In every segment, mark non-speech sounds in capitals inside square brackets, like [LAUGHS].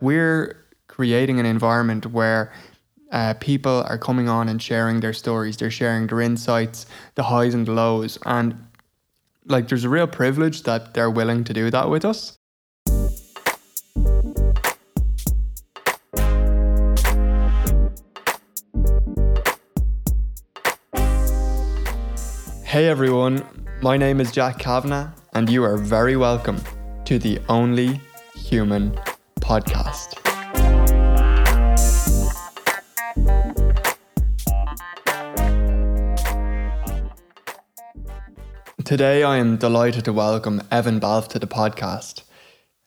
we're creating an environment where uh, people are coming on and sharing their stories. They're sharing their insights, the highs and the lows, and like there's a real privilege that they're willing to do that with us. Hey everyone, my name is Jack Kavanagh, and you are very welcome to the Only Human podcast. Today, I am delighted to welcome Evan Balfe to the podcast.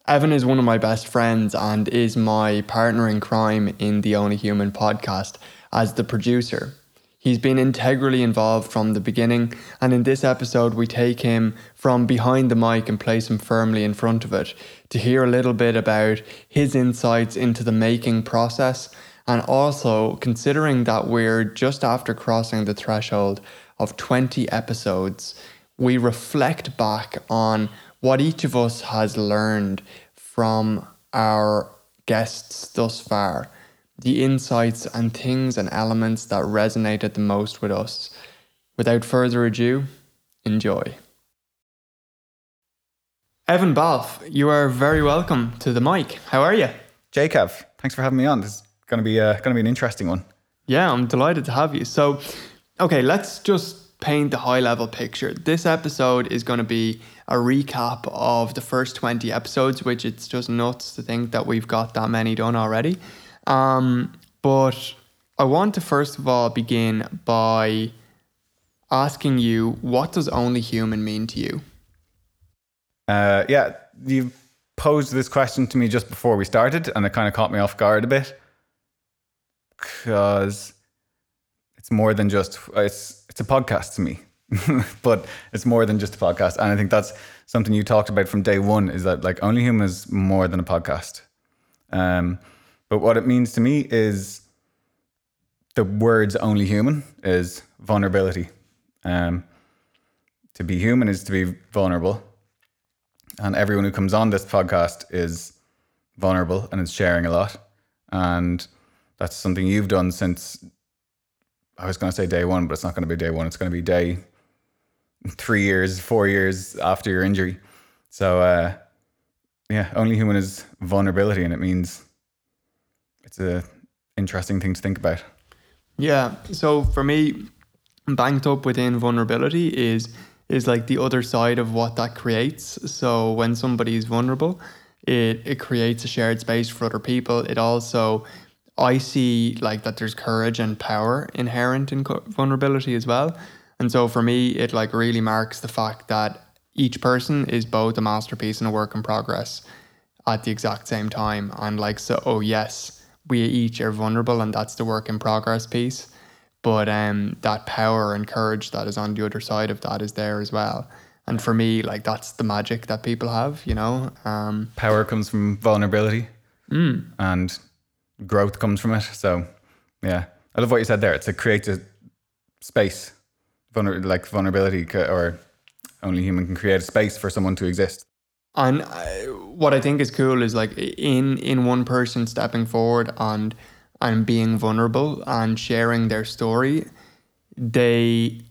Evan is one of my best friends and is my partner in crime in the Only Human podcast as the producer. He's been integrally involved from the beginning, and in this episode, we take him from behind the mic and place him firmly in front of it to hear a little bit about his insights into the making process. And also, considering that we're just after crossing the threshold of 20 episodes, we reflect back on what each of us has learned from our guests thus far the insights and things and elements that resonated the most with us. Without further ado, enjoy. Evan Balfe, you are very welcome to the mic. How are you? Jacob, thanks for having me on. This is going to be uh, going to be an interesting one. Yeah, I'm delighted to have you. So, okay, let's just paint the high level picture. This episode is going to be a recap of the first 20 episodes, which it's just nuts to think that we've got that many done already. Um, but I want to first of all begin by asking you what does only human mean to you? Uh, yeah, you posed this question to me just before we started, and it kind of caught me off guard a bit because it's more than just it's it's a podcast to me, [LAUGHS] but it's more than just a podcast, and I think that's something you talked about from day one is that like only human is more than a podcast. Um, but what it means to me is the words only human is vulnerability. Um, to be human is to be vulnerable. And everyone who comes on this podcast is vulnerable and is sharing a lot. And that's something you've done since I was going to say day one, but it's not going to be day one. It's going to be day three years, four years after your injury. So, uh, yeah, only human is vulnerability, and it means it's a interesting thing to think about. Yeah. So for me, banked up within vulnerability is is like the other side of what that creates. So when somebody is vulnerable, it it creates a shared space for other people. It also I see like that there's courage and power inherent in vulnerability as well. And so for me, it like really marks the fact that each person is both a masterpiece and a work in progress at the exact same time. And like, so, oh, yes, we each are vulnerable and that's the work in progress piece. But um that power and courage that is on the other side of that is there as well. And for me like that's the magic that people have you know um power comes from vulnerability. Mm. and growth comes from it. So yeah. I love what you said there. It's a creative space. Vulner- like vulnerability or only human can create a space for someone to exist and uh, what I think is cool is like in in one person stepping forward and and being vulnerable and sharing their story, they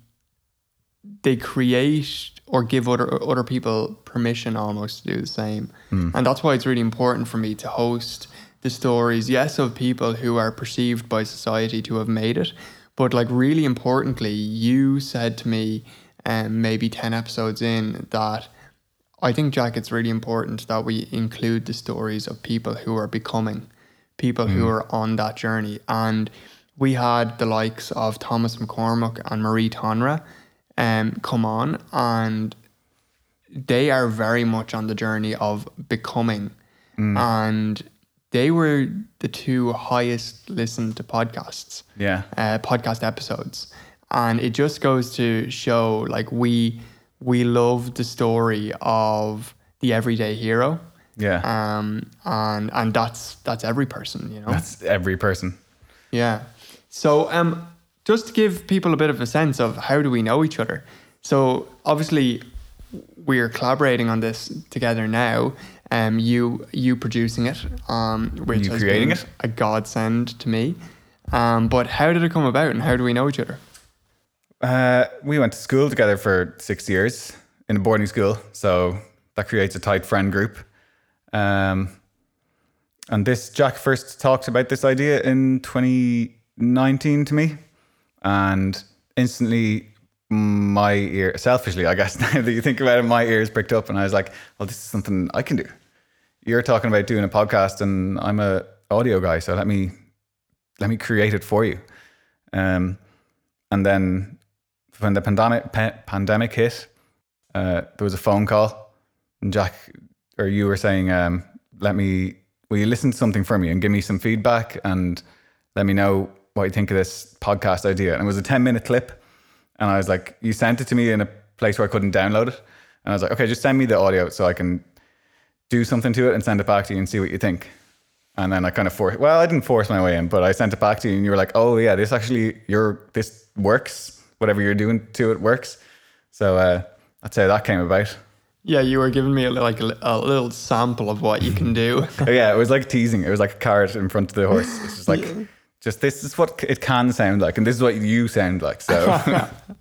they create or give other other people permission almost to do the same. Mm. And that's why it's really important for me to host the stories, yes, of people who are perceived by society to have made it, but like really importantly, you said to me, um, maybe ten episodes in that I think, Jack, it's really important that we include the stories of people who are becoming, people mm. who are on that journey. And we had the likes of Thomas McCormack and Marie Tonra um, come on, and they are very much on the journey of becoming. Mm. And they were the two highest listened to podcasts, yeah, uh, podcast episodes. And it just goes to show like we we love the story of the everyday hero. Yeah. Um, and and that's that's every person, you know. That's every person. Yeah. So um, just to give people a bit of a sense of how do we know each other. So obviously, we're collaborating on this together now. um, you you producing it, um, which You has creating been it? a godsend to me. Um, but how did it come about, and how do we know each other? Uh, we went to school together for six years in a boarding school, so that creates a tight friend group. Um, and this Jack first talked about this idea in 2019 to me, and instantly my ear, selfishly, I guess [LAUGHS] now that you think about it, my ears pricked up, and I was like, "Well, this is something I can do." You're talking about doing a podcast, and I'm a audio guy, so let me let me create it for you. Um, and then when the pandemic pa- pandemic hit, uh, there was a phone call, and Jack or you were saying, um, "Let me, will you listen to something for me and give me some feedback and let me know what you think of this podcast idea?" And it was a ten minute clip, and I was like, "You sent it to me in a place where I couldn't download it," and I was like, "Okay, just send me the audio so I can do something to it and send it back to you and see what you think." And then I kind of forced, well, I didn't force my way in, but I sent it back to you and you were like, oh, yeah, this actually, your this works. Whatever you're doing to it works. So uh, that's how that came about. Yeah, you were giving me a, like a, a little sample of what you can do. [LAUGHS] Oh, yeah, it was like teasing. It was like a carrot in front of the horse. It's just like, just this is what it can sound like, and this is what you sound like. So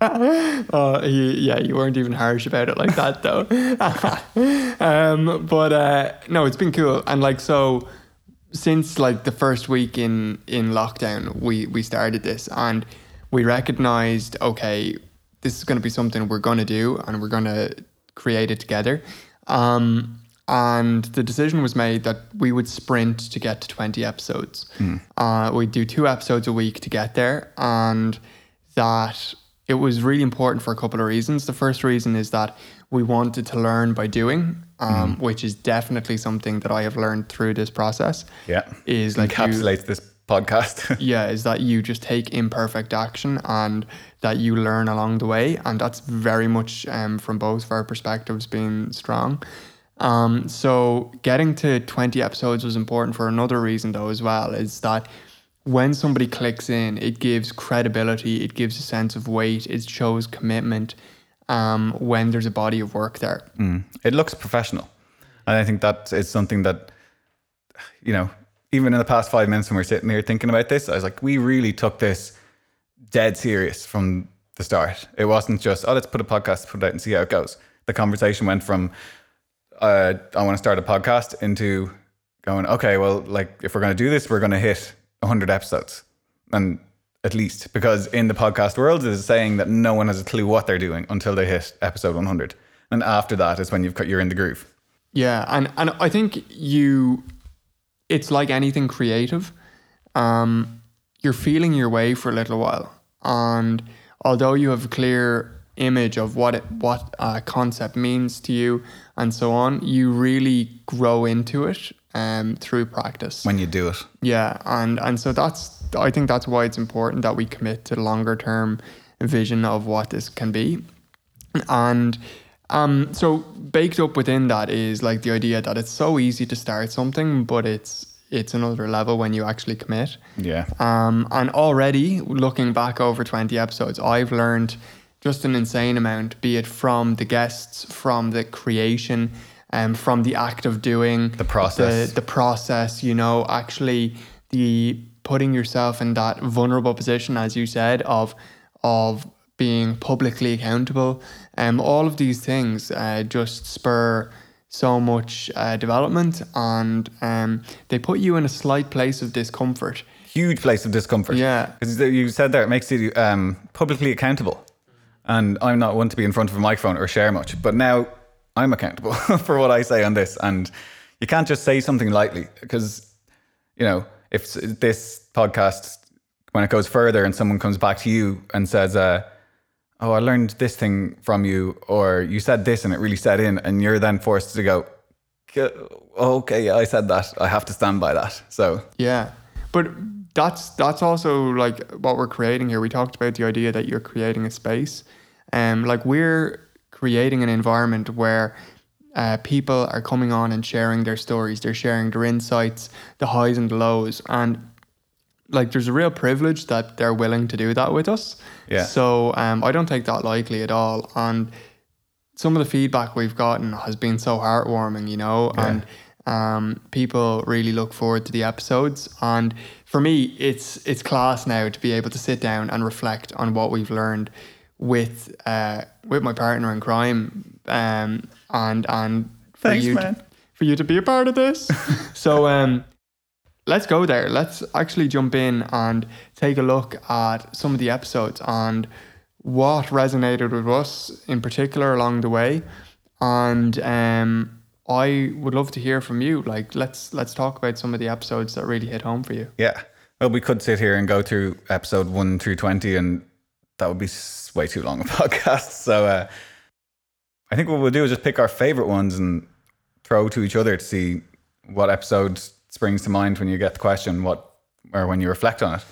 [LAUGHS] Oh, you, yeah, you weren't even harsh about it like that, though. [LAUGHS] um, but uh, no, it's been cool, and like so, since like the first week in in lockdown, we we started this, and we recognized, okay, this is going to be something we're going to do, and we're going to create it together. Um, and the decision was made that we would sprint to get to 20 episodes. Uh, we'd do two episodes a week to get there, and that it was really important for a couple of reasons. The first reason is that we wanted to learn by doing, um, which is definitely something that I have learned through this process. yeah, Is like you- encapsulates this podcast. [LAUGHS] yeah, is that you just take imperfect action and that you learn along the way. And that's very much um, from both of our perspectives being strong. Um, so getting to 20 episodes was important for another reason though as well, is that when somebody clicks in, it gives credibility, it gives a sense of weight, it shows commitment um, when there's a body of work there. Mm. It looks professional. And I think that is something that, you know, even in the past five minutes when we are sitting here thinking about this, I was like, we really took this dead serious from the start. It wasn't just, oh, let's put a podcast, put it out and see how it goes. The conversation went from, uh, I want to start a podcast into going, okay, well, like if we're going to do this, we're going to hit 100 episodes. And at least because in the podcast world is saying that no one has a clue what they're doing until they hit episode 100. And after that is when you've got, you're in the groove. Yeah, and and I think you, it's like anything creative. Um, you're feeling your way for a little while, and although you have a clear image of what it, what a concept means to you and so on, you really grow into it um, through practice. when you do it. Yeah, and and so that's I think that's why it's important that we commit to the longer term vision of what this can be, and um, so baked up within that is like the idea that it's so easy to start something, but it's it's another level when you actually commit. Yeah. Um, and already looking back over 20 episodes, I've learned just an insane amount, be it from the guests, from the creation, um, from the act of doing The process. the, the process, you know, actually the putting yourself in that vulnerable position, as you said, of of being publicly accountable. Um, all of these things uh, just spur so much uh, development and um, they put you in a slight place of discomfort. Huge place of discomfort. Yeah. Because you said there, it makes you um, publicly accountable. And I'm not one to be in front of a microphone or share much, but now I'm accountable [LAUGHS] for what I say on this. And you can't just say something lightly because, you know, if this podcast, when it goes further and someone comes back to you and says, uh, oh, I learned this thing from you, or you said this and it really set in, and you're then forced to go, okay, I said that. I have to stand by that. So, Yeah, but that's that's also like what we're creating here. We talked about the idea that you're creating a space, um, like we're creating an environment where uh, people are coming on and sharing their stories. They're sharing their insights, the highs and the lows, and like there's a real privilege that they're willing to do that with us. Yeah. So um, I don't take that lightly at all, and some of the feedback we've gotten has been so heartwarming, you know, and Um, people really look forward to the episodes, and for me, it's it's class now to be able to sit down and reflect on what we've learned with uh, with my partner in crime, um, and and for Thanks, you man. To, for you to be a part of this. [LAUGHS] so um, let's go there. Let's actually jump in and take a look at some of the episodes and what resonated with us in particular along the way. And um, I would love to hear from you. Like, let's let's talk about some of the episodes that really hit home for you. Yeah. Well, we could sit here and go through episode one through 20, and that would be way too long a [LAUGHS] podcast. So uh, I think what we'll do is just pick our favorite ones and throw to each other to see what episode springs to mind when you get the question, what or when you reflect on it.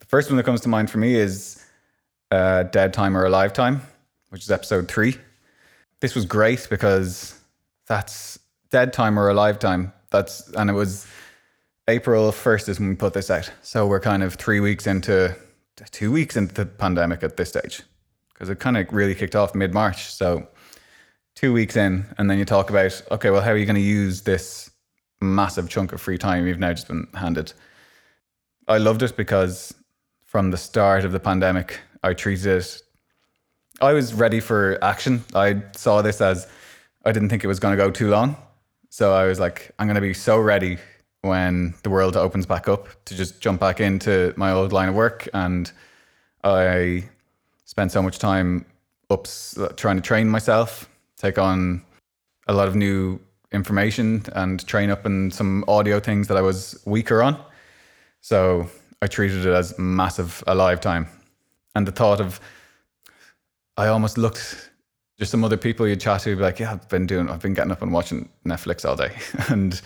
The first one that comes to mind for me is uh, Dead Time or Alive Time, which is episode three. This was great because that's Dead Time or Alive Time. That's and it was April 1st is when we put this out. So we're kind of three weeks into, two weeks into the pandemic at this stage because it kind of really kicked off mid March. So two weeks in, and then you talk about, okay, well, how are you going to use this massive chunk of free time you've now just been handed? I loved it because from the start of the pandemic, I treated it, I was ready for action. I saw this as, I didn't think it was going to go too long. So I was like, I'm going to be so ready when the world opens back up to just jump back into my old line of work. And I spent so much time ups trying to train myself, take on a lot of new information and train up in some audio things that I was weaker on. So I treated it as massive alive time. And the thought of, I almost looked just some other people you'd chat to, be like, yeah, I've been doing, I've been getting up and watching Netflix all day, [LAUGHS] and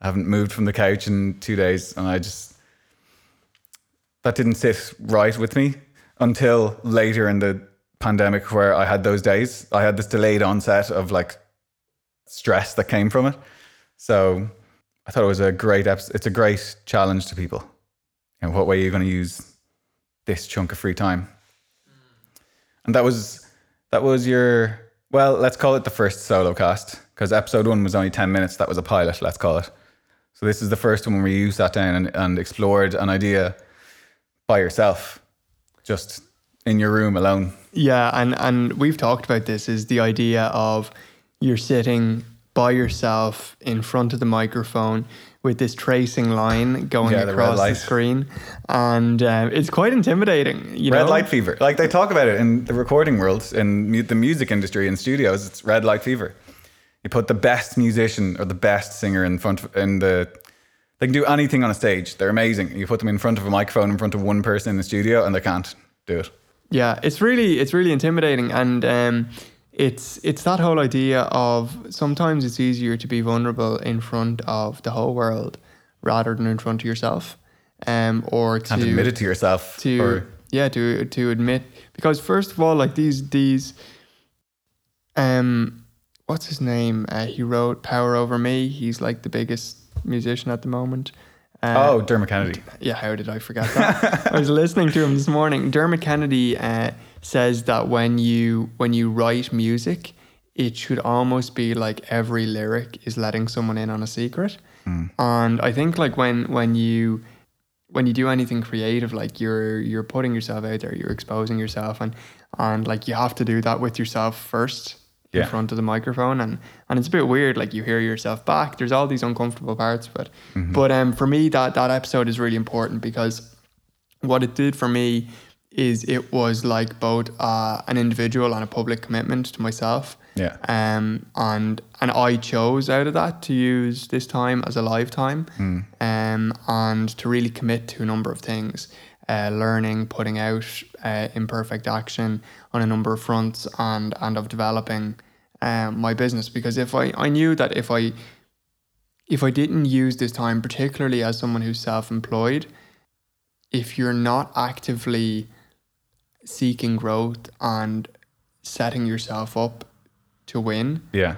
I haven't moved from the couch in two days, and I just that didn't sit right with me until later in the pandemic, where I had those days. I had this delayed onset of like stress that came from it. So I thought it was a great episode. It's a great challenge to people. In what way are you going to use this chunk of free time? And that was that was your well, let's call it the first solo cast because episode one was only ten minutes. That was a pilot. Let's call it. So this is the first one where you sat down and, and explored an idea by yourself, just in your room alone. Yeah, and and we've talked about this is the idea of you're sitting by yourself in front of the microphone with this tracing line going Yeah, across the screen, and um, it's quite intimidating. You Red know, light fever. Like they talk about it in the recording world, in the music industry, in studios. It's red light fever. You put the best musician or the best singer in front of, in the. They can do anything on a stage. They're amazing. You put them in front of a microphone in front of one person in the studio, and they can't do it. Yeah, it's really it's really intimidating, and um, it's it's that whole idea of sometimes it's easier to be vulnerable in front of the whole world rather than in front of yourself, um, or to Can't admit it to yourself. to or, yeah to to admit because first of all like these these um what's his name uh, he wrote Power Over Me he's like the biggest musician at the moment. Uh, oh, Dermot Kennedy. yeah, how did I forget that? I was listening to him this morning. Dermot Kennedy uh, says that when you when you write music, it should almost be like every lyric is letting someone in on a secret. And I think like when when you when you do anything creative, like you're you're putting yourself out there, you're exposing yourself, and and like you have to do that with yourself first in front of the microphone, and and it's a bit weird. Like you hear yourself back. There's all these uncomfortable parts, but but um for me that that episode is really important because what it did for me is it was like both uh, an individual and a public commitment to myself. Yeah. Um, and and I chose out of that to use this time as alive time, um, and to really commit to a number of things, uh, learning, putting out uh, imperfect action on a number of fronts, and and of developing um, my business. Because if I I knew that if I if I didn't use this time, particularly as someone who's self-employed, if you're not actively seeking growth and setting yourself up to win, Yeah.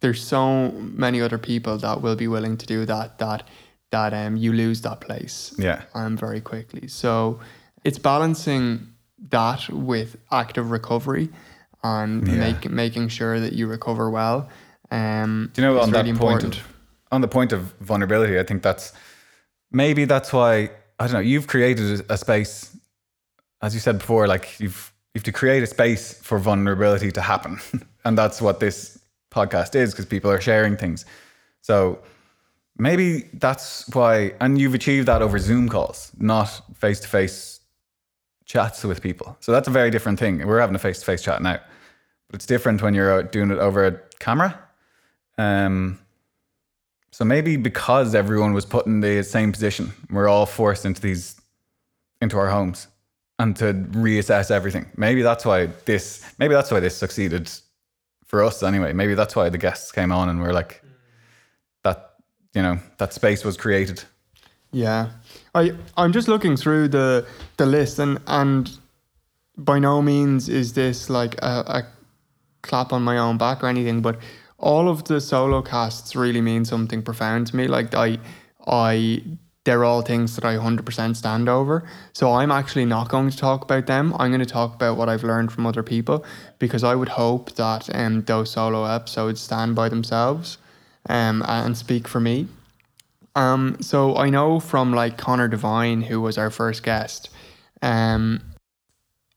there's so many other people that will be willing to do that that that um you lose that place Yeah. um very quickly. So it's balancing that with active recovery and Yeah. make, making sure that you recover well. Um, Do you know on really that point important. of on the point of vulnerability, I think that's maybe that's why I don't know. You've created a space, as you said before, like you've you have to create a space for vulnerability to happen, [LAUGHS] and that's what this podcast is because people are sharing things. So maybe that's why, and you've achieved that over Zoom calls, not face to face chats with people. So that's a very different thing. We're having a face to face chat now, but it's different when you're doing it over a camera. Um, so maybe because everyone was put in the same position, we're all forced into these, into our homes, and to reassess everything. Maybe that's why this. Maybe that's why this succeeded for us anyway. Maybe that's why the guests came on and we're like, that you know that space was created. Yeah, I I'm just looking through the the list and and by no means is this like a, a clap on my own back or anything, but all of the solo casts really mean something profound to me. Like I I they're all things that I 100% stand over. So I'm actually not going to talk about them. I'm going to talk about what I've learned from other people because I would hope that um, those solo episodes stand by themselves um, and speak for me. Um, so I know from like Connor Devine, who was our first guest, um,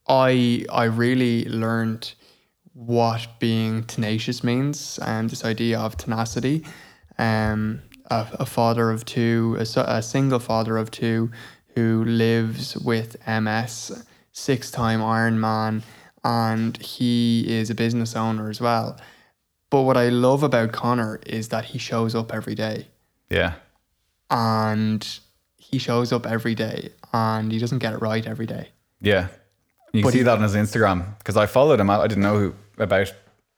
I I really learned what being tenacious means and this idea of tenacity. Um, a, a father of two, a, a single father of two, who lives with MS, six-time Ironman, and he is a business owner as well. But what I love about Connor is that he shows up every day. Yeah. And he shows up every day and he doesn't get it right every day. Yeah. You but see he, that on his Instagram because I followed him. I didn't know who, about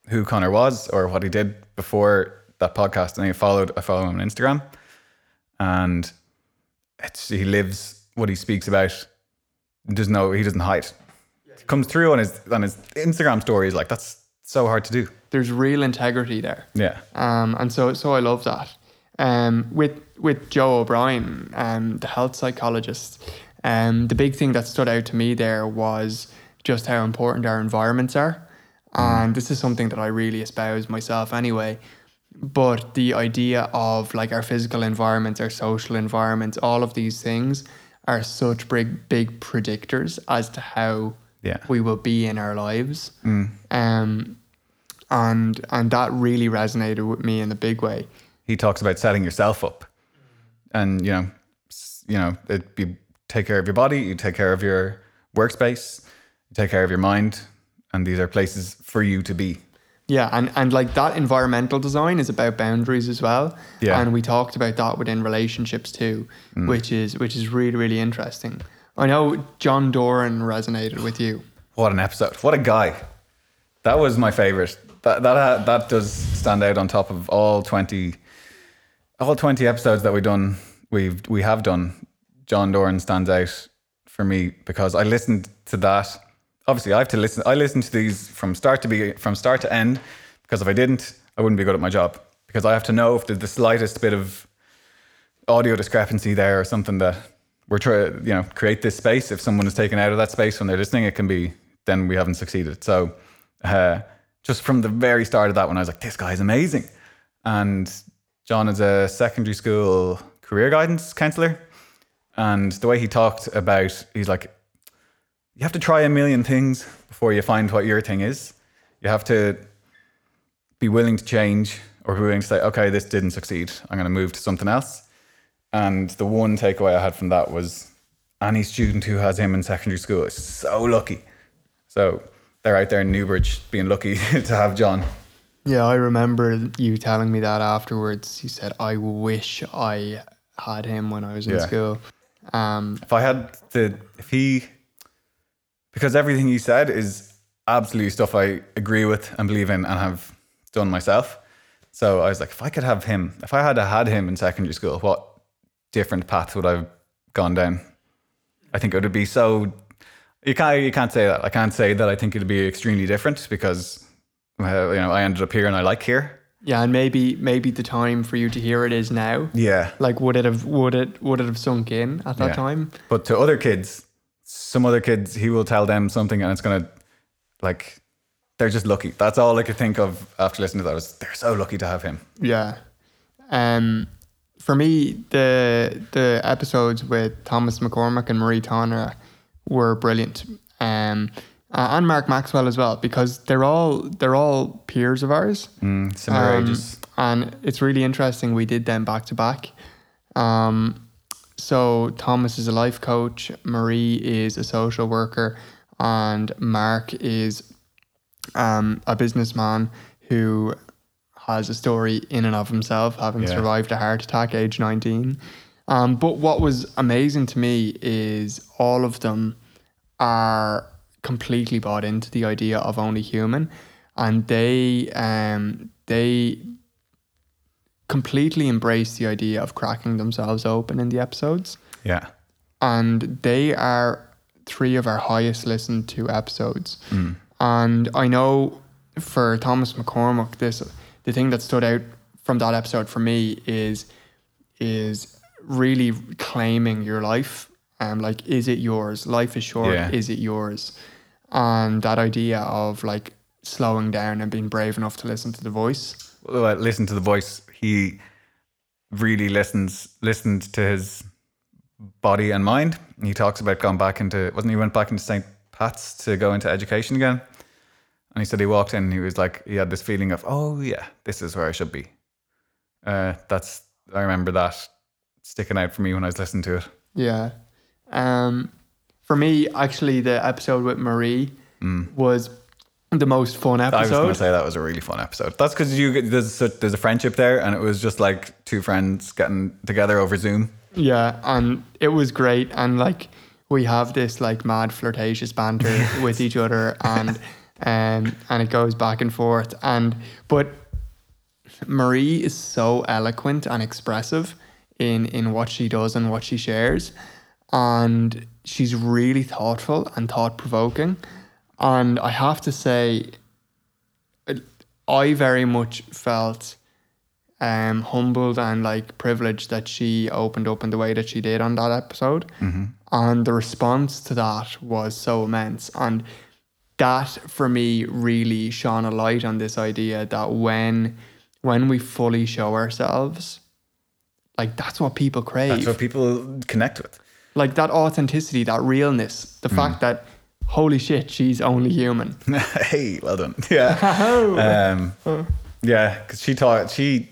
who Connor was or what he did before that podcast and I followed I follow him on Instagram and it's he lives what he speaks about. There's no he doesn't hide. It comes through on his on his Instagram stories like that's so hard to do. There's real integrity there. Yeah. Um and so so I love that. Um with with Joe O'Brien, um, the health psychologist, um, the big thing that stood out to me there was just how important our environments are. Mm. And this is something that I really espouse myself anyway but the idea of like our physical environments our social environments all of these things are such big big predictors as to how yeah. we will be in our lives mm. um and and that really resonated with me in a big way he talks about setting yourself up and you know you know it be take care of your body you take care of your workspace you take care of your mind and these are places for you to be yeah, and, and like that environmental design is about boundaries as well. Yeah. And we talked about that within relationships too, mm. which is which is really, really interesting. I know John Doran resonated with you. What an episode. What a guy. That was my favorite. That that that does stand out on top of all 20 all 20 episodes that we've done we've we have done. John Doran stands out for me because I listened to that obviously I have to listen. I listen to these from start to be from start to end because if I didn't, I wouldn't be good at my job because I have to know if there's the slightest bit of audio discrepancy there or something that we're trying, you know, create this space. If someone is taken out of that space when they're listening, it can be then we haven't succeeded. So, uh, just from the very start of that one, I was like, this guy is amazing. And John is a secondary school career guidance counselor. And the way he talked about, he's like, you have to try a million things before you find what your thing is. You have to be willing to change or be willing to say, okay, this didn't succeed. I'm going to move to something else. And the one takeaway I had from that was any student who has him in secondary school is so lucky. So they're out there in Newbridge being lucky [LAUGHS] to have John. Yeah, I remember you telling me that afterwards. You said, I wish I had him when I was in yeah. school. Um, if I had the, if he because everything you said is absolutely stuff I agree with and believe in and have done myself. So I was like, if I could have him, if I had had him in secondary school, what different path would I have gone down? I think it would be so. You can't you can't say that. I can't say that I think it'd be extremely different because uh, you know I ended up here and I like here. Yeah, and maybe maybe the time for you to hear it is now. Yeah. Like would it have would it would it have sunk in at that yeah. time? But to other kids, some other kids, he will tell them something and it's going to, like, they're just lucky. That's all I could think of after listening to that was they're so lucky to have him. Yeah. Um, for me, the the episodes with Thomas McCormack and Marie Tonra were brilliant. Um, and Mark Maxwell as well because they're all they're all peers of ours. Mm, similar Um, ages. And it's really interesting. We did them back to back. Um, so Thomas is a life coach, Marie is a social worker, and Mark is um, a businessman who has a story in and of himself, having Yeah. survived a heart attack age 19. Um, but what was amazing to me is all of them are completely bought into the idea of only human and they um, they completely embrace the idea of cracking themselves open in the episodes Yeah. and they are three of our highest listened to episodes. And I know for Thomas McCormack, this the thing that stood out from that episode for me is is really claiming your life. Um, like, is it yours? Life is short. Yeah. Is it yours? And that idea of like slowing down and being brave enough to listen to the voice. Well, listen to the voice. He really listens listened to his body and mind. He talks about going back into wasn't he went back into St. Pat's to go into education again. And he said he walked in and he was like he had this feeling of, oh yeah, this is where I should be. Uh, that's I remember that sticking out for me when I was listening to it. Yeah. Um, for me, actually, the episode with Marie was the most fun episode. I was going to say that was a really fun episode. That's because you get- there's such, there's a friendship there, and it was just like two friends getting together over Zoom. Yeah, and it was great. And like we have this like mad flirtatious banter [LAUGHS] with each other, and um, and it goes back and forth. And but Marie is so eloquent and expressive in in what she does and what she shares, and she's really thoughtful and thought provoking. And I have to say, I very much felt um, humbled and like privileged that she opened up in the way that she did on that episode. And the response to that was so immense. And that for me really shone a light on this idea that when when we fully show ourselves, like that's what people crave. That's what people connect with. like that authenticity, that realness, the fact that holy shit, she's only human. [LAUGHS] hey, well done. [LAUGHS] Yeah. [LAUGHS] Um, yeah, because she taught she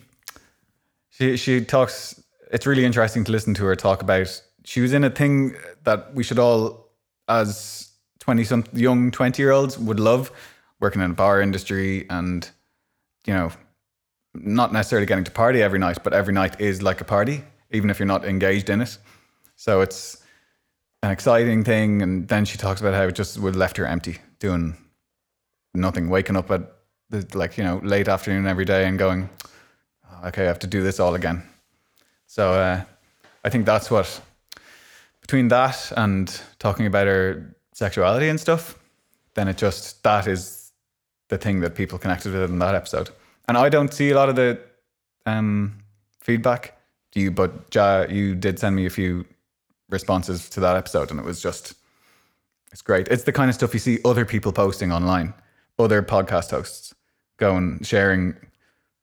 she she talks. It's really interesting to listen to her talk about. She was in a thing that we should all, as twenty some young twenty year olds, would love, working in a bar industry, and you know, not necessarily getting to party every night, but every night is like a party, even if you're not engaged in it. So it's an exciting thing. And then she talks about how it just would left her empty, doing nothing, waking up at the, like you know late afternoon every day and going, "Oh, okay, I have to do this all again. So uh, I think that's what between that and talking about her sexuality and stuff, then it just that is the thing that people connected with in that episode. And I don't see a lot of the um, feedback. Do you? But Ja, you did send me a few responses to that episode, and it was just it's great. It's the kind of stuff you see other people posting online, other podcast hosts going sharing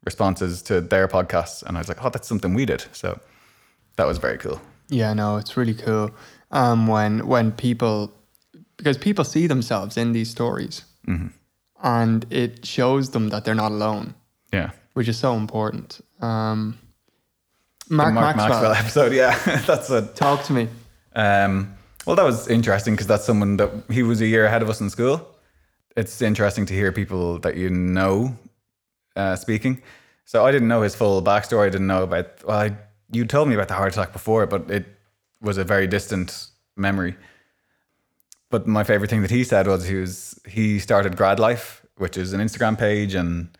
responses to their podcasts, and I was like, oh, that's something we did. So that was very cool. Yeah, no, it's really cool. Um, when when people because people see themselves in these stories, and it shows them that they're not alone, Yeah. which is so important. Um, Mark, Mark Maxwell, Maxwell episode, yeah, [LAUGHS] that's a talk to me. Um, well, that was interesting because that's someone that he was a year ahead of us in school. It's interesting to hear people that you know uh, speaking. So I didn't know his full backstory. I didn't know about. Well, I, you told me about the heart attack before, but it was a very distant memory. But my favorite thing that he said was he was he started Grad Life, which is an Instagram page, and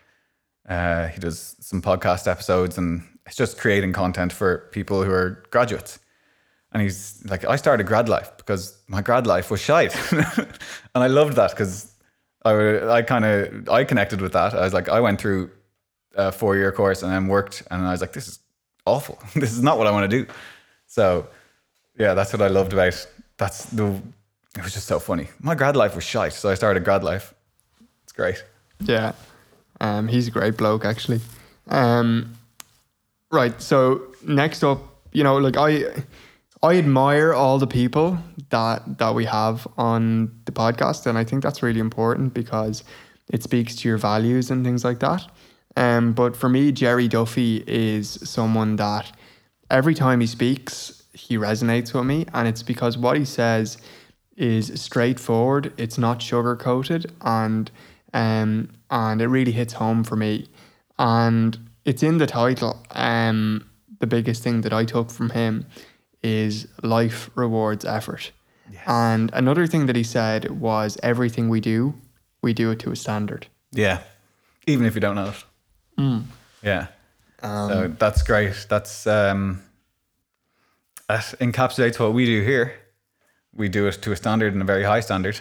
uh, he does some podcast episodes, and it's just creating content for people who are graduates. And he's like, I started grad life because my grad life was shite. [LAUGHS] and I loved that because I, I kind of, I connected with that. I was like, I went through a four year course and then worked and I was like, this is awful. [LAUGHS] this is not what I want to do. So yeah, that's what I loved about, that's the, it was just so funny. My grad life was shite. So I started grad life. It's great. Yeah, um, he's a great bloke actually. Um, Right. So next up, you know, like I I admire all the people that that we have on the podcast, and I think that's really important because it speaks to your values and things like that. Um, but for me, Jerry Duffy is someone that every time he speaks, he resonates with me, and it's because what he says is straightforward. It's not sugar coated, and um, and it really hits home for me. And it's in the title. Um, the biggest thing that I took from him is life rewards effort. And another thing that he said was everything we do, we do it to a standard. Yeah. Even if you don't know it. Yeah. so that's great. That's um that encapsulates what we do here. We do it to a standard and a very high standard.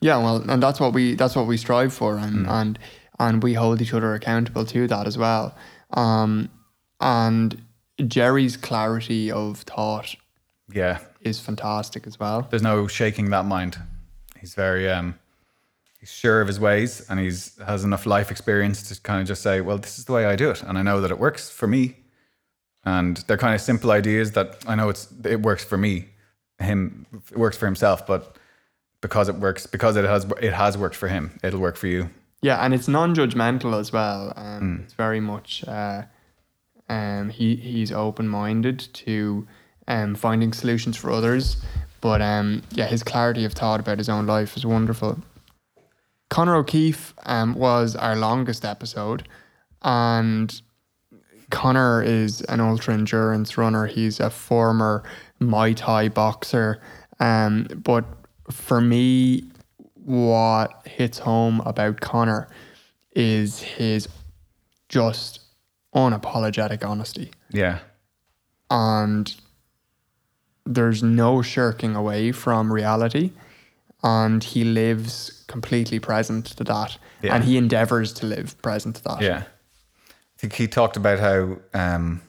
Yeah, well, and that's what we that's what we strive for, and and and we hold each other accountable to that as well. Um, and Jerry's clarity of thought Yeah. is fantastic as well. There's no shaking that mind. He's very um he's sure of his ways and he's has enough life experience to kind of just say, well, this is the way I do it and I know that it works for me. And they're kind of simple ideas that I know it's it works for me. Him it works for himself, but because it works because it has it has worked for him, it'll work for you. Yeah, and it's non-judgmental as well. Um, It's very much uh, um, he he's open-minded to um, finding solutions for others, but um, yeah, his clarity of thought about his own life is wonderful. Connor O'Keefe um, was our longest episode, and Connor is an ultra endurance runner. He's a former Muay Thai boxer. Um, but for me, what hits home about Connor is his just unapologetic honesty. Yeah. And there's no shirking away from reality. And he lives completely present to that. Yeah. And he endeavors to live present to that. Yeah. I think he talked about how, um,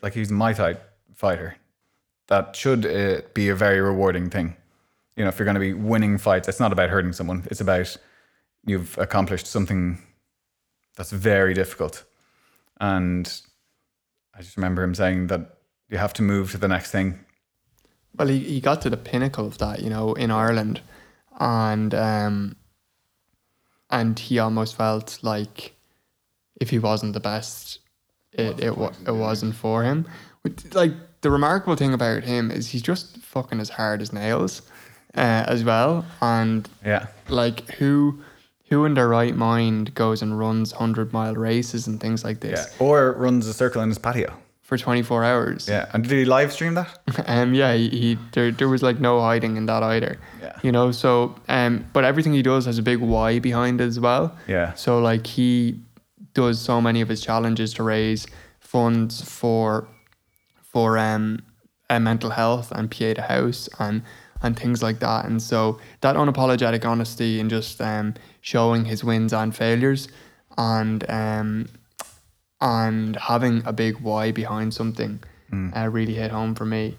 like, he's a Muay Thai fighter. That should uh, be a very rewarding thing. You know, if you're going to be winning fights, it's not about hurting someone. It's about you've accomplished something that's very difficult. And I just remember him saying that you have to move to the next thing. Well, he, he got to the pinnacle of that, you know, in Ireland, and um, and he almost felt like if he wasn't the best, it it, wa- it wasn't for him. Like the remarkable thing about him is he's just fucking as hard as nails, uh, as well. And Yeah. like who who in their right mind goes and runs hundred mile races and things like Yeah. this Or runs a circle in his patio. for twenty four hours? Yeah. And did he live stream that? [LAUGHS] Um, yeah, he, he there, there was like no hiding in that either. Yeah. You know, so um, but everything he does has a big why behind it as well. Yeah. So like he does so many of his challenges to raise funds for for um uh, mental health and to house and and things like that. And so that unapologetic honesty and just um showing his wins and failures and um and having a big why behind something uh, really hit home for me.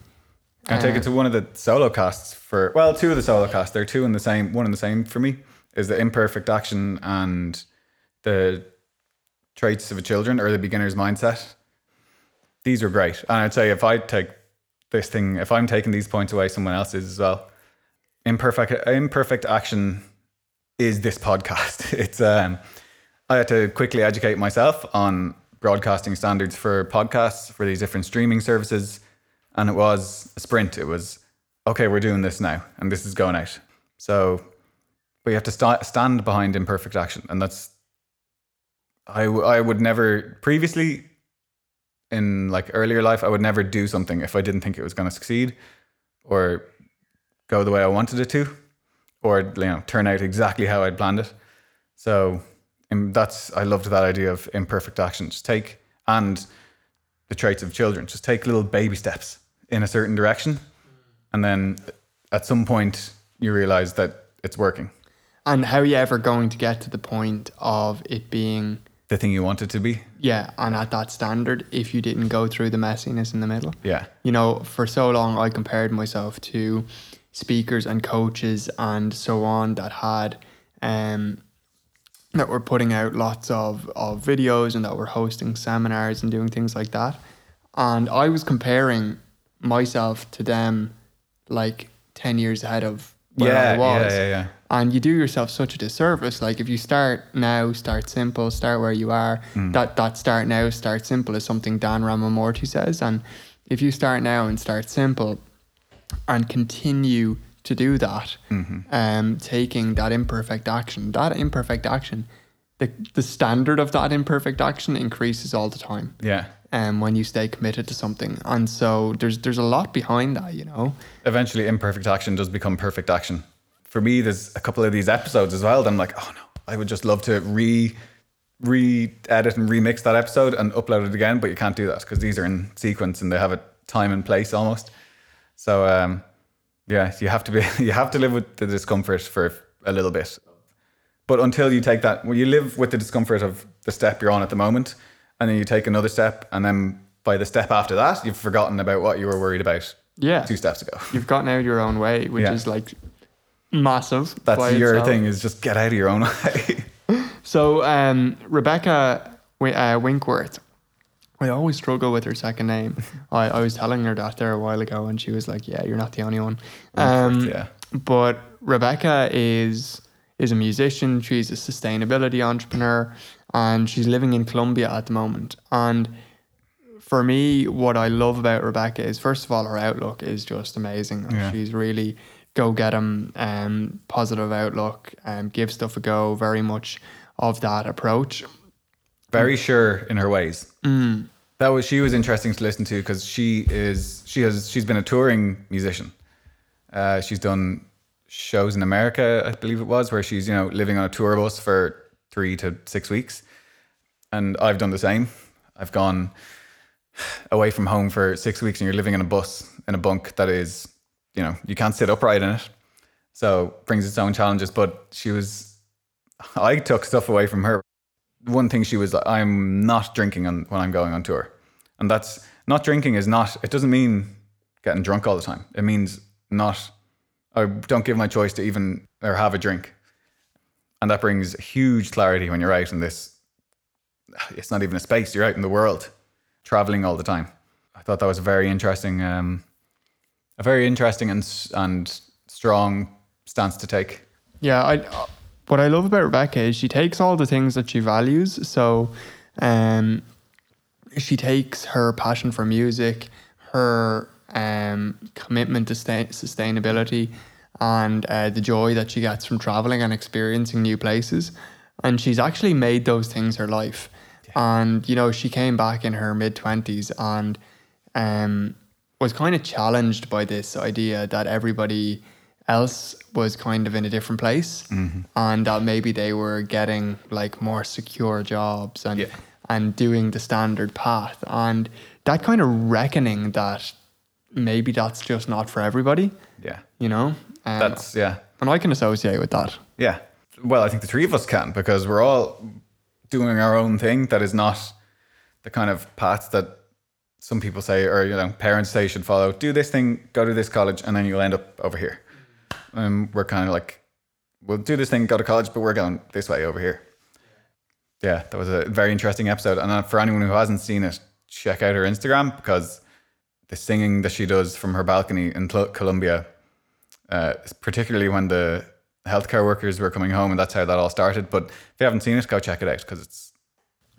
Can I take it to one of the solo casts for well, two of the solo casts. They're two in the same, one in the same for me. Is the imperfect action and the traits of a children or the beginner's mindset. These were great. And I'd say if I take this thing, if I'm taking these points away, someone else is as well. Imperfect imperfect action is this podcast. [LAUGHS] It's um I had to quickly educate myself on broadcasting standards for podcasts for these different streaming services. And it was a sprint. It was, okay, we're doing this now and this is going out. So, you have to sta stand behind imperfect action. And that's, I, w- I would never, previously in like earlier life, I would never do something if I didn't think it was going to succeed or go the way I wanted it to or, you know, turn out exactly how I'd planned it. So, um, that's I loved that idea of imperfect action. Just take and the traits of children. Just take little baby steps in a certain direction, and then at some point you realize that it's working. And how are you ever going to get to the point of it being The thing you want it to be. yeah, and at that standard if you didn't go through the messiness in the middle? Yeah, You know, for so long I compared myself to speakers and coaches and so on that had um that were putting out lots of, of videos and that were hosting seminars and doing things like that. And I was comparing myself to them like 10 years ahead of where yeah, I was. yeah, yeah, yeah. And you do yourself such a disservice. Like if you start now, start simple, start where you are. Mm. That that start now, start simple is something Dan Ramamorty says. And if you start now and start simple and continue to do that, Mm-hmm. um, taking that imperfect action, that imperfect action, the the standard of that imperfect action increases all the time Yeah. Um, when you stay committed to something. And so there's there's a lot behind that, you know. Eventually, imperfect action does become perfect action. For me, there's a couple of these episodes as well that I'm like, oh no, I would just love to re re edit and remix that episode and upload it again, but you can't do that because these are in sequence and they have a time and place almost. So um, yeah, you have to be [LAUGHS] you have to live with the discomfort for a little bit. But until you take that, well, you live with the discomfort of the step you're on at the moment, and then you take another step, and then by the step after that, you've forgotten about what you were worried about Yeah. two steps ago. You've gotten out of your own way, which Yeah. is like massive. That's your itself. thing is just get out of your own [LAUGHS] way. So um, Rebecca uh, Winkworth, I always struggle with her second name. [LAUGHS] I, I was telling her that there a while ago, and she was like, "Yeah, you're not the only one." Um, yeah. But Rebecca is is a musician. She's a sustainability entrepreneur, and she's living in Colombia at the moment. And for me, what I love about Rebecca is first of all her outlook is just amazing. Yeah. She's really go get 'em, um, positive outlook, um, give stuff a go. Very much of that approach. Very sure in her ways. Mm. That was she was interesting to listen to because she is she has she's been a touring musician. Uh, she's done shows in America, I believe it was, where she's you know living on a tour bus for three to six weeks, and I've done the same. I've gone away from home for six weeks, and you're living in a bus in a bunk that is, you know, you can't sit upright in it, so brings its own challenges. But she was, I took stuff away from her. One thing she was, like, I'm not drinking on, when I'm going on tour, and that's not drinking is not. It doesn't mean getting drunk all the time. It means not. I don't give my choice to even or have a drink, and that brings huge clarity when you're out in this. It's not even a space. You're out in the world, traveling all the time. I thought that was a very interesting, um, a very interesting and and strong stance to take. Yeah, I what I love about Rebecca is she takes all the things that she values. So, um, she takes her passion for music, her um commitment to sta- sustainability, and uh, the joy that she gets from traveling and experiencing new places, and she's actually made those things her life. And you know, she came back in her mid twenties and um was kind of challenged by this idea that everybody else was kind of in a different place and that maybe they were getting like more secure jobs and Yeah. and doing the standard path. And that kind of reckoning that maybe that's just not for everybody. Yeah, you know um, that's yeah. and I can associate with that Yeah. Well, I think the three of us can because we're all doing our own thing that is not the kind of path that some people say or you know parents say you should follow. Do this thing, go to this college, and then you'll end up over here. And we're kind of like, we'll do this thing, go to college, but we're going this way over here. Yeah, that was a very interesting episode. And uh, for anyone who hasn't seen it, check out her Instagram because the singing that she does from her balcony in Col- Colombia uh, particularly when the healthcare workers were coming home, and that's how that all started. But if you haven't seen it, go check it out because it's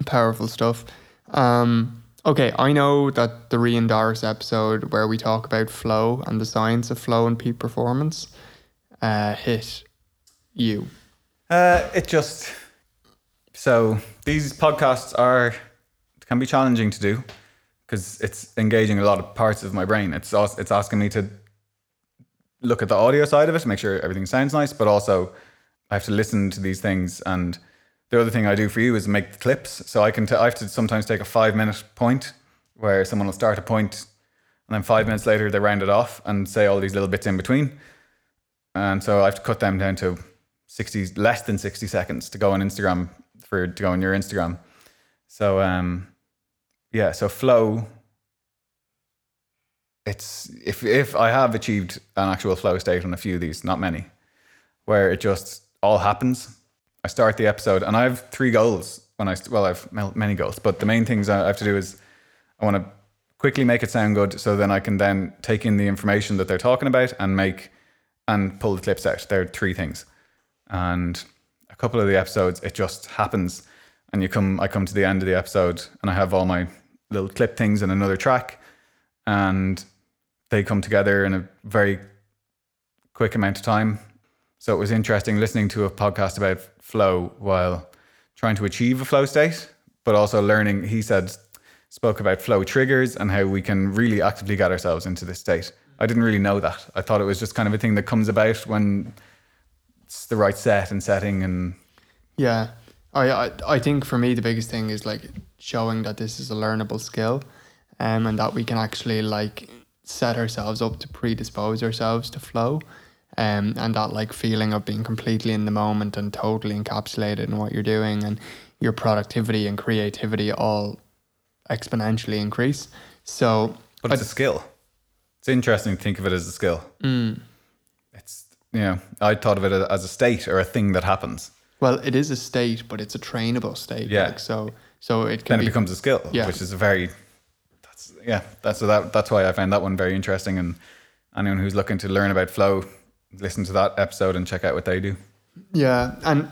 powerful stuff. Um, okay, I know that the Rian Doris episode where we talk about flow and the science of flow and peak performance uh, hit you. uh, it just so these podcasts are can be challenging to do because it's engaging a lot of parts of my brain. It's it's asking me to look at the audio side of it, make sure everything sounds nice, but also I have to listen to these things. And the other thing I do for you is make the clips. So I can t- I have to sometimes take a five minute point where someone will start a point, and then five minutes later they round it off and say all these little bits in between. And so I have to cut them down to sixty less than sixty seconds to go on Instagram for to go on your Instagram. So um, yeah, so flow it's if if I have achieved an actual flow state on a few of these, not many, where it just all happens. I start the episode and I have three goals when I well I've many goals, but the main things I have to do is I want to quickly make it sound good so then I can then take in the information that they're talking about and make and pull the clips out. There are three things. And a couple of the episodes, it just happens. And you come I come to the end of the episode and I have all my little clip things in another track and they come together in a very quick amount of time. So it was interesting listening to a podcast about flow while trying to achieve a flow state, but also learning. He said, spoke about flow triggers and how we can really actively get ourselves into this state. I didn't really know that. I thought it was just kind of a thing that comes about when it's the right set and setting and Yeah, I, I I think for me the biggest thing is like showing that this is a learnable skill, um, and that we can actually like set ourselves up to predispose ourselves to flow, um, and that like feeling of being completely in the moment and totally encapsulated in what you're doing, and your productivity and creativity all exponentially increase. So, but it's a skill. It's interesting to think of it as a skill. mm, It's you know I thought of it as a state or a thing that happens. well, it is a state, but it's a trainable state. Yeah. Like, so so it can Then it be becomes a skill, Yeah. which is a very yeah that's so that that's why I found that one very interesting. And anyone who's looking to learn about flow, listen to that episode and check out what they do. Yeah, and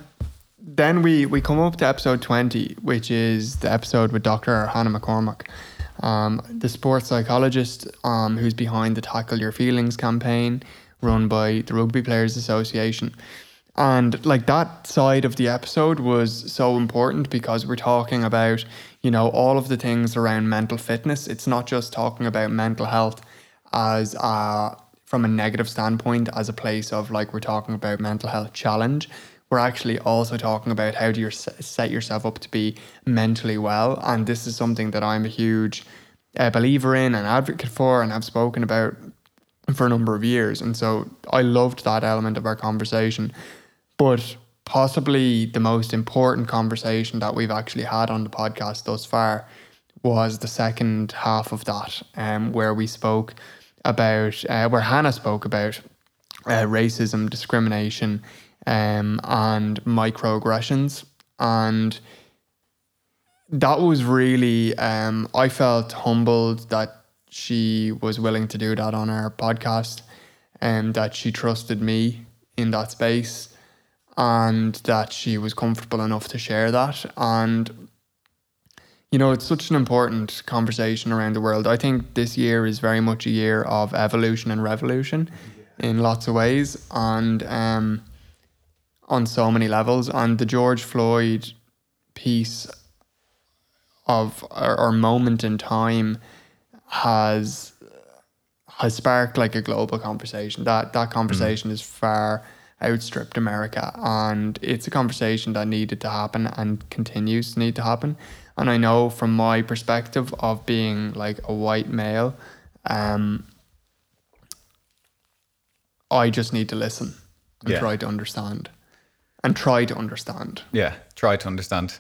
then we we come up to episode twenty, which is the episode with Dr. Hannah McCormack, um, the sports psychologist um, who's behind the Tackle Your Feelings campaign run by the Rugby Players Association. And like that side of the episode was so important because we're talking about, you know, all of the things around mental fitness. It's not just talking about mental health as a, from a negative standpoint, as a place of like we're talking about mental health challenge. We're actually also talking about how do you set yourself up to be mentally well. And this is something that I'm a huge uh, believer in and advocate for and have spoken about for a number of years. And so I loved that element of our conversation. But possibly the most important conversation that we've actually had on the podcast thus far was the second half of that, um, where we spoke about, uh, where Hannah spoke about uh, racism, discrimination, um, and microaggressions. And that was really, um, I felt humbled that she was willing to do that on our podcast and that she trusted me in that space and that she was comfortable enough to share that. And, you know, it's such an important conversation around the world. I think this year is very much a year of evolution and revolution in lots of ways and um, on so many levels. And the George Floyd piece of or moment in time has has sparked like a global conversation. That that conversation is far outstripped America, and it's a conversation that needed to happen and continues to need to happen. And I know from my perspective of being like a white male, um, I just need to listen and Yeah. try to understand, and try to understand. Yeah, try to understand.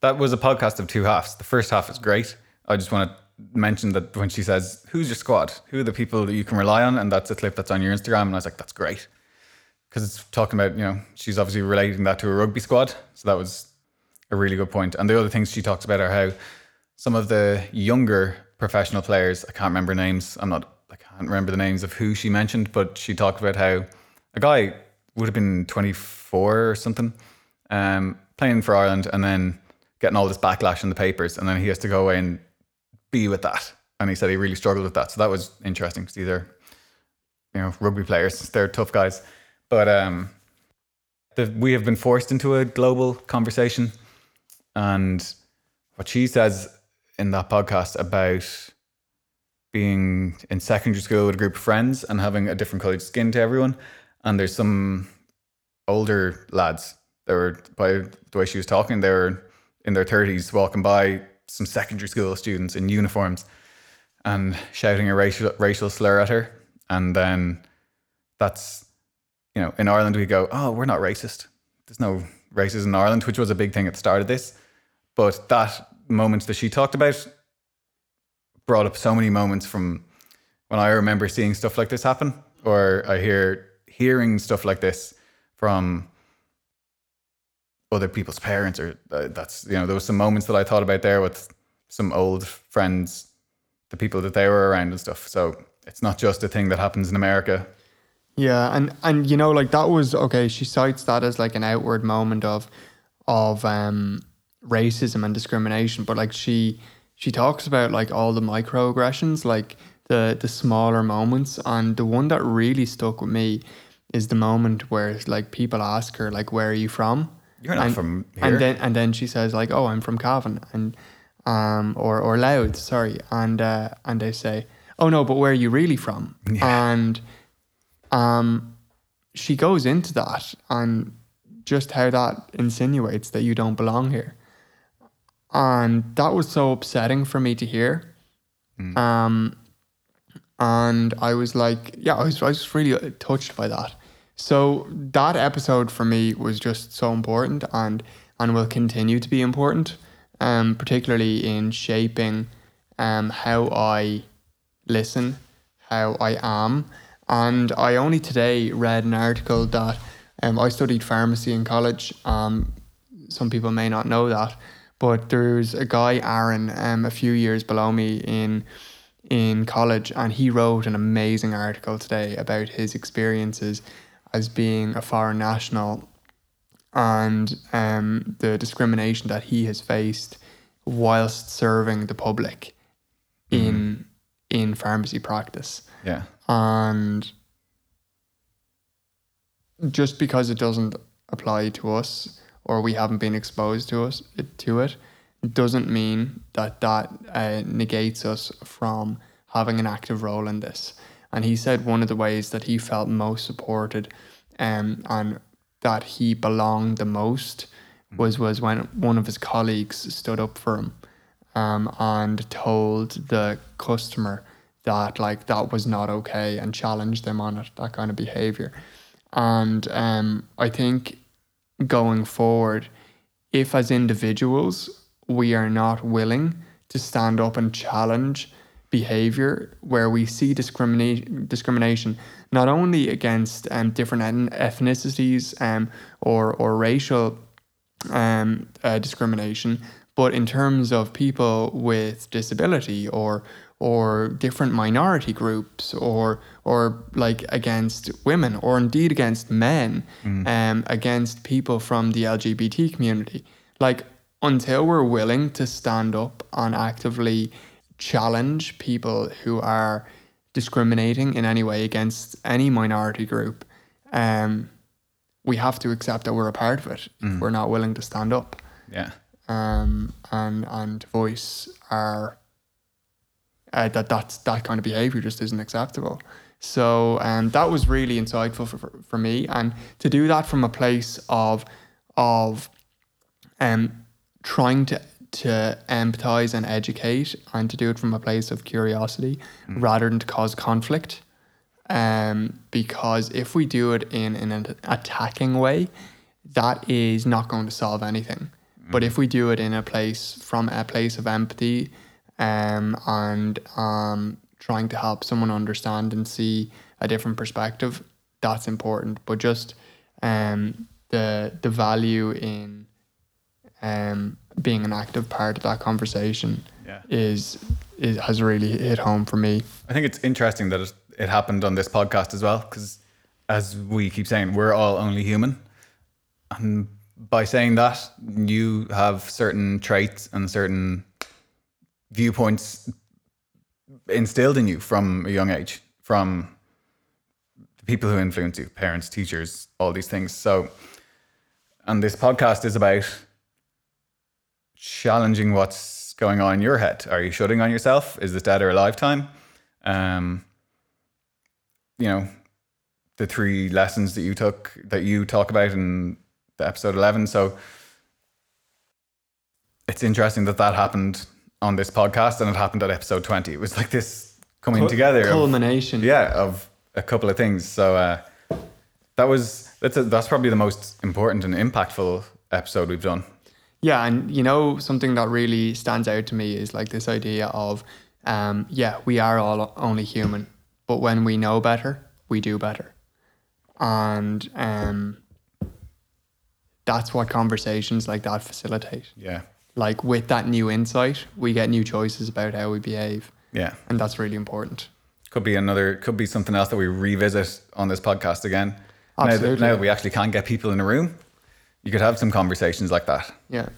That was a podcast of two halves. The first half is great. I just want to mention that when she says, Who's your squad? Who are the people that you can rely on? And that's a clip that's on your Instagram. And I was like, That's great. Because it's talking about, you know, she's obviously relating that to a rugby squad. So that was a really good point. And the other things she talks about are how some of the younger professional players, I can't remember names. I'm not, I can't remember the names of who she mentioned, but she talked about how a guy would have been 24 or something, um, playing for Ireland and then getting all this backlash in the papers. And then he has to go away and be with that. And he said he really struggled with that. So that was interesting because these are, you know, rugby players. They're tough guys. But um, the, we have been forced into a global conversation. And what she says in that podcast about being in secondary school with a group of friends and having a different colored skin to everyone. And there's some older lads that were, by the way she was talking, they were in their 30s walking by some secondary school students in uniforms and shouting a racial, racial slur at her. And then that's, you know, in Ireland we go, oh, we're not racist. There's no racism in Ireland, which was a big thing at the start of this. But that moment that she talked about brought up so many moments from when I remember seeing stuff like this happen, or I hear hearing stuff like this from other people's parents, or uh, that's you know there was some moments that I thought about there with some old friends the people that they were around and stuff. So it's not just a thing that happens in America. Yeah, and and you know, like that was okay. She cites that as like an outward moment of of um racism and discrimination, but like she she talks about like all the microaggressions, like the the smaller moments, and the one that really stuck with me is the moment where like people ask her like, "Where are you from?" You're not and, from here. and then and then she says like, "Oh, I'm from Cavan," and um or or Louth, sorry, and uh, and they say, "Oh no, but where are you really from?" [LAUGHS] And um, she goes into that and just how that insinuates that you don't belong here, and that was so upsetting for me to hear. Um, and I was like, yeah, I was I was really touched by that. So that episode for me was just so important and and will continue to be important, um, particularly in shaping um, how I listen, how I am. And I only today read an article that um, I studied pharmacy in college. Um, some people may not know that, but there's a guy, Aaron, um, a few years below me in in college, and he wrote an amazing article today about his experiences as being a foreign national and um, the discrimination that he has faced whilst serving the public in pharmacy practice. Yeah. and just because it doesn't apply to us or we haven't been exposed to us to it doesn't mean that that uh, negates us from having an active role in this. And he said one of the ways that he felt most supported um, and that he belonged the most was was when one of his colleagues stood up for him um, and told the customer that like that was not okay and challenged them on it, that kind of behavior. And um, I think going forward, if as individuals we are not willing to stand up and challenge behavior where we see discrimination discrimination not only against um, different ethnicities um, or or racial um, uh, discrimination, but in terms of people with disability or or different minority groups or or like against women or indeed against men, um, against people from the LGBT community, like until we're willing to stand up and actively challenge people who are discriminating in any way against any minority group, um, we have to accept that we're a part of it. If we're not willing to stand up Yeah. Um, and and voice are uh, that that's that kind of behavior just isn't acceptable. So um, that was really insightful for, for, for me, and to do that from a place of of um trying to to empathize and educate, and to do it from a place of curiosity rather than to cause conflict. Um, because if we do it in, in an attacking way, that is not going to solve anything. But if we do it in a place from a place of empathy, um, and um, trying to help someone understand and see a different perspective, that's important. But just um, the the value in um, being an active part of that conversation Yeah. is is has really hit home for me. I think it's interesting that it, it happened on this podcast as well, because as we keep saying, we're all only human. And by saying that, you have certain traits and certain viewpoints instilled in you from a young age, from the people who influence you, parents, teachers, all these things. So, and this podcast is about challenging what's going on in your head. Are you shutting on yourself? Is this dead or alive time? Um, you know, the three lessons that you took that you talk about in the episode 11. So it's interesting that that happened on this podcast and it happened at episode 20. It was like this coming together. of- culmination. yeah, of a couple of things. So uh, that was that's a, that's probably the most important and impactful episode we've done. Yeah, and you know something that really stands out to me is like this idea of, um, yeah, we are all only human, but when we know better, we do better, and um, that's what conversations like that facilitate. Yeah, Like with that new insight, we get new choices about how we behave, Yeah. and that's really important. Could be another, could be something else that we revisit on this podcast again. Now that, Absolutely. now that we actually can't get people in a room, you could have some conversations like that. Yeah.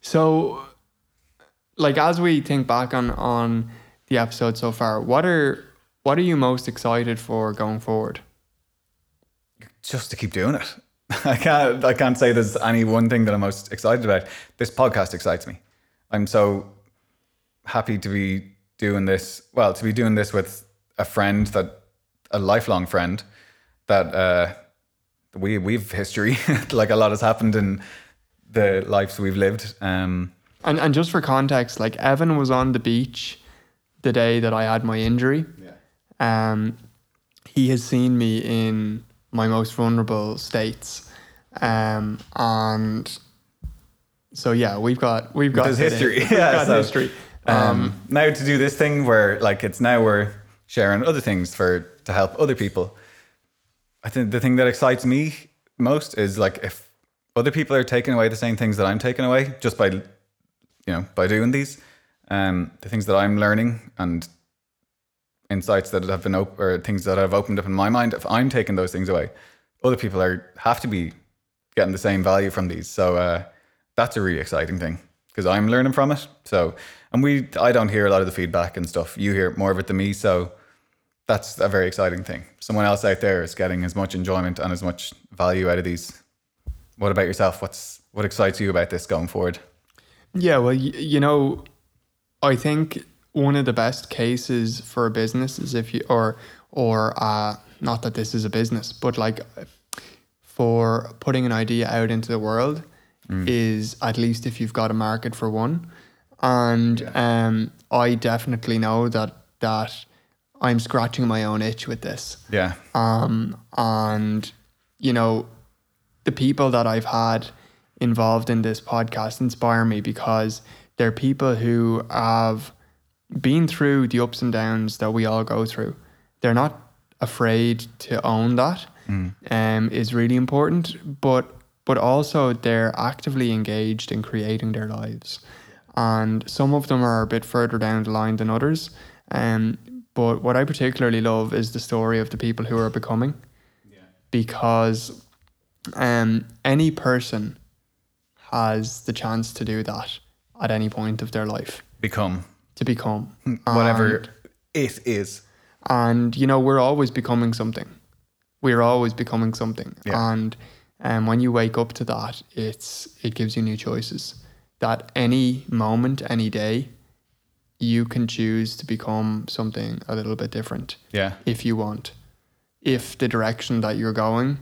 So, like as we think back on on the episode so far, what are what are you most excited for going forward? Just to keep doing it. [LAUGHS] I can't, I can't say there's any one thing that I'm most excited about. This podcast excites me. I'm so happy to be doing this. Well, to be doing this with a friend that, a lifelong friend that, uh, we we've history [LAUGHS] like a lot has happened in the lives we've lived um And and just for context, like Evan was on the beach the day that I had my injury. yeah Um, he has seen me in my most vulnerable states, um, and so yeah, we've got we've got history. We've Yeah, got so, history. um, now to do this thing where like it's now we're sharing other things for to help other people i think the thing that excites me most is like if other people are taking away the same things that i'm taking away just by you know by doing these um the things that i'm learning and insights that have been op- or things that have opened up in my mind if i'm taking those things away other people are have to be getting the same value from these. So uh that's a really exciting thing because i'm learning from it. So and we i don't hear a lot of the feedback and stuff. You hear more of it than me. So that's a very exciting thing. Someone else out there is getting as much enjoyment and as much value out of these. What about yourself? What's what excites you about this going forward? Yeah, well, you know, I think one of the best cases for a business is if you or or uh, not that this is a business, but like for putting an idea out into the world is at least if you've got a market for one, and um, I definitely know that that I'm scratching my own itch with this. Yeah. Um, and you know the people that I've had involved in this podcast inspire me because they're people who have been through the ups and downs that we all go through. They're not afraid to own that. Um, is really important, but but also they're actively engaged in creating their lives, and some of them are a bit further down the line than others. Um, but what I particularly love is the story of the people who are becoming, because um, any person has the chance to do that at any point of their life become to become whatever. And- it is. And you know we're always becoming something. We're always becoming something. Yeah. and um, when you wake up to that it's it gives you new choices. That any moment any day you can choose to become something a little bit different yeah. if you want. If the direction that you're going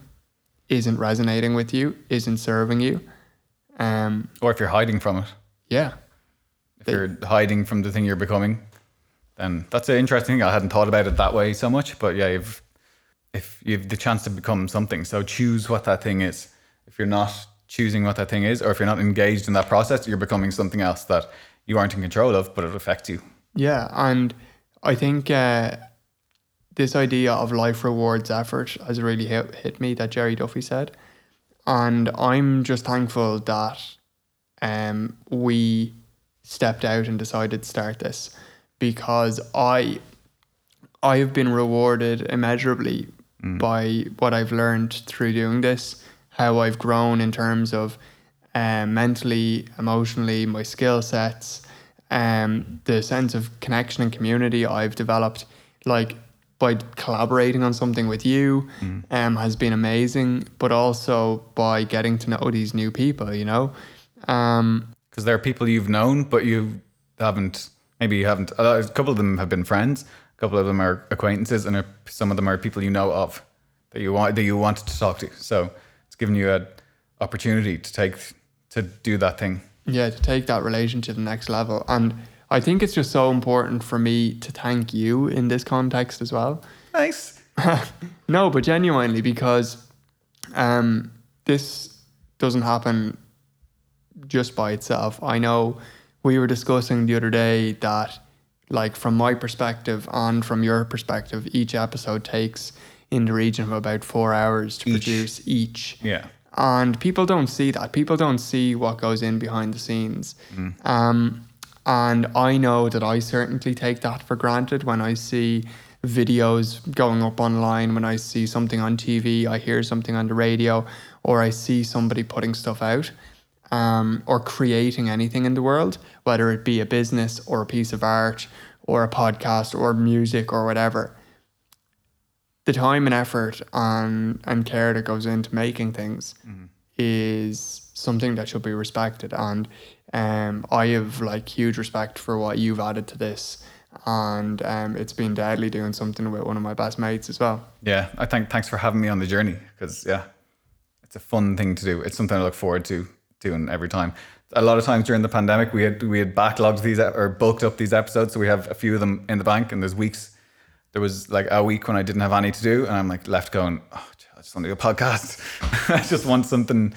isn't resonating with you isn't serving you um or if you're hiding from it. Yeah if you're hiding from the thing you're becoming, then that's an interesting thing. I hadn't thought about it that way so much, but yeah, if if you have the chance to become something, so choose what that thing is. If you're not choosing what that thing is, or if you're not engaged in that process, you're becoming something else that you aren't in control of, but it affects you. Yeah, and I think uh, this idea of life rewards effort has really hit, hit me that Gerry Duffy said, and I'm just thankful that um, we stepped out and decided to start this because I I have been rewarded immeasurably by what I've learned through doing this, how I've grown in terms of um, mentally, emotionally, my skill sets, um, the sense of connection and community I've developed, like by collaborating on something with you, um, has been amazing. But also by getting to know these new people, you know, um, Because there are people you've known, but you haven't. Maybe you haven't. A couple of them have been friends. A couple of them are acquaintances, and some of them are people you know of that you want that you wanted to talk to. So it's given you an opportunity to take to do that thing. yeah, to take that relationship to the next level. And I think it's just so important for me to thank you in this context as well. Nice. [LAUGHS] no, but genuinely because um, this doesn't happen just by itself. I know we were discussing the other day that, like, from my perspective and from your perspective, each episode takes in the region of about four hours to Each. produce each. Yeah. And people don't see that. People don't see what goes in behind the scenes. Um, And I know that I certainly take that for granted when I see videos going up online, when I see something on TV, I hear something on the radio, or I see somebody putting stuff out um, or creating anything in the world, whether it be a business or a piece of art or a podcast or music or whatever. The time and effort and, and care that goes into making things mm-hmm. is something that should be respected. And um, I have like huge respect for what you've added to this. And um, it's been deadly doing something with one of my best mates as well. Yeah, I think thanks for having me on the journey because yeah, it's a fun thing to do. It's something I look forward to doing every time. A lot of times during the pandemic, we had we had backlogged these or bulked up these episodes, so we have a few of them in the bank. And there's weeks, there was like a week when I didn't have any to do, and I'm like left going, oh, I just want to do a podcast. [LAUGHS] I just want something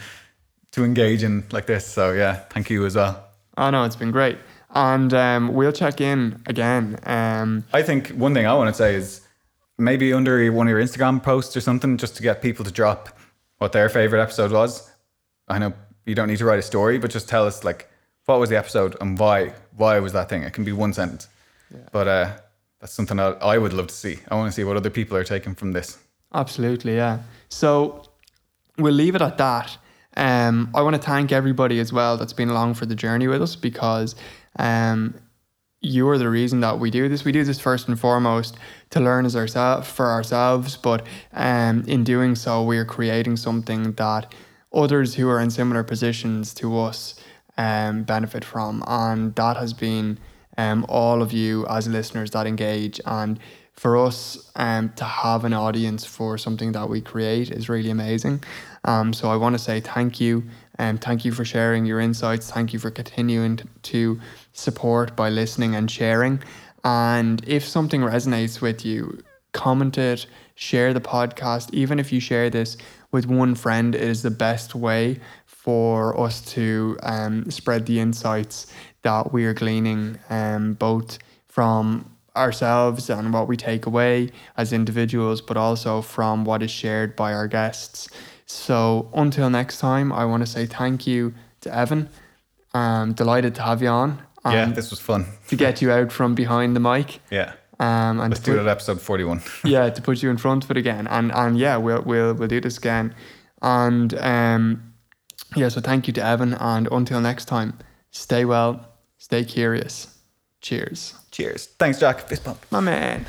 to engage in like this. So yeah, thank you as well. Oh no, it's been great, and um, we'll check in again. Um, I think one thing I want to say is maybe under one of your Instagram posts or something, just to get people to drop what their favorite episode was. I know you don't need to write a story, but just tell us like what was the episode and why why was that thing. It can be one sentence, yeah. but uh, that's something that I would love to see. I want to see what other people are taking from this. Absolutely, yeah. So we'll leave it at that. Um, I want to thank everybody as well that's been along for the journey with us because um, you are the reason that we do this. We do this first and foremost to learn as ourselves for ourselves, but um, in doing so, we are creating something that others who are in similar positions to us um, benefit from. And that has been um, all of you as listeners that engage. And for us um, to have an audience for something that we create is really amazing. Um, so I want to say thank you and thank you for sharing your insights. Thank you for continuing to support by listening and sharing. And if something resonates with you, comment it, share the podcast. Even if you share this with one friend, is the best way for us to um, spread the insights that we are gleaning um, both from ourselves and what we take away as individuals, but also from what is shared by our guests. So until next time, I want to say thank you to Evan. I'm delighted to have you on. Yeah, this was fun. to get you out from behind the mic. [LAUGHS] Yeah. Um, and Let's do put, it at episode 41. [LAUGHS] yeah, to put you in front of it again. And and yeah, we'll we'll we'll do this again. And um, yeah, so thank you to Evan and until next time, stay well, stay curious. Cheers. Cheers. Thanks, Jack. Fist bump. My man.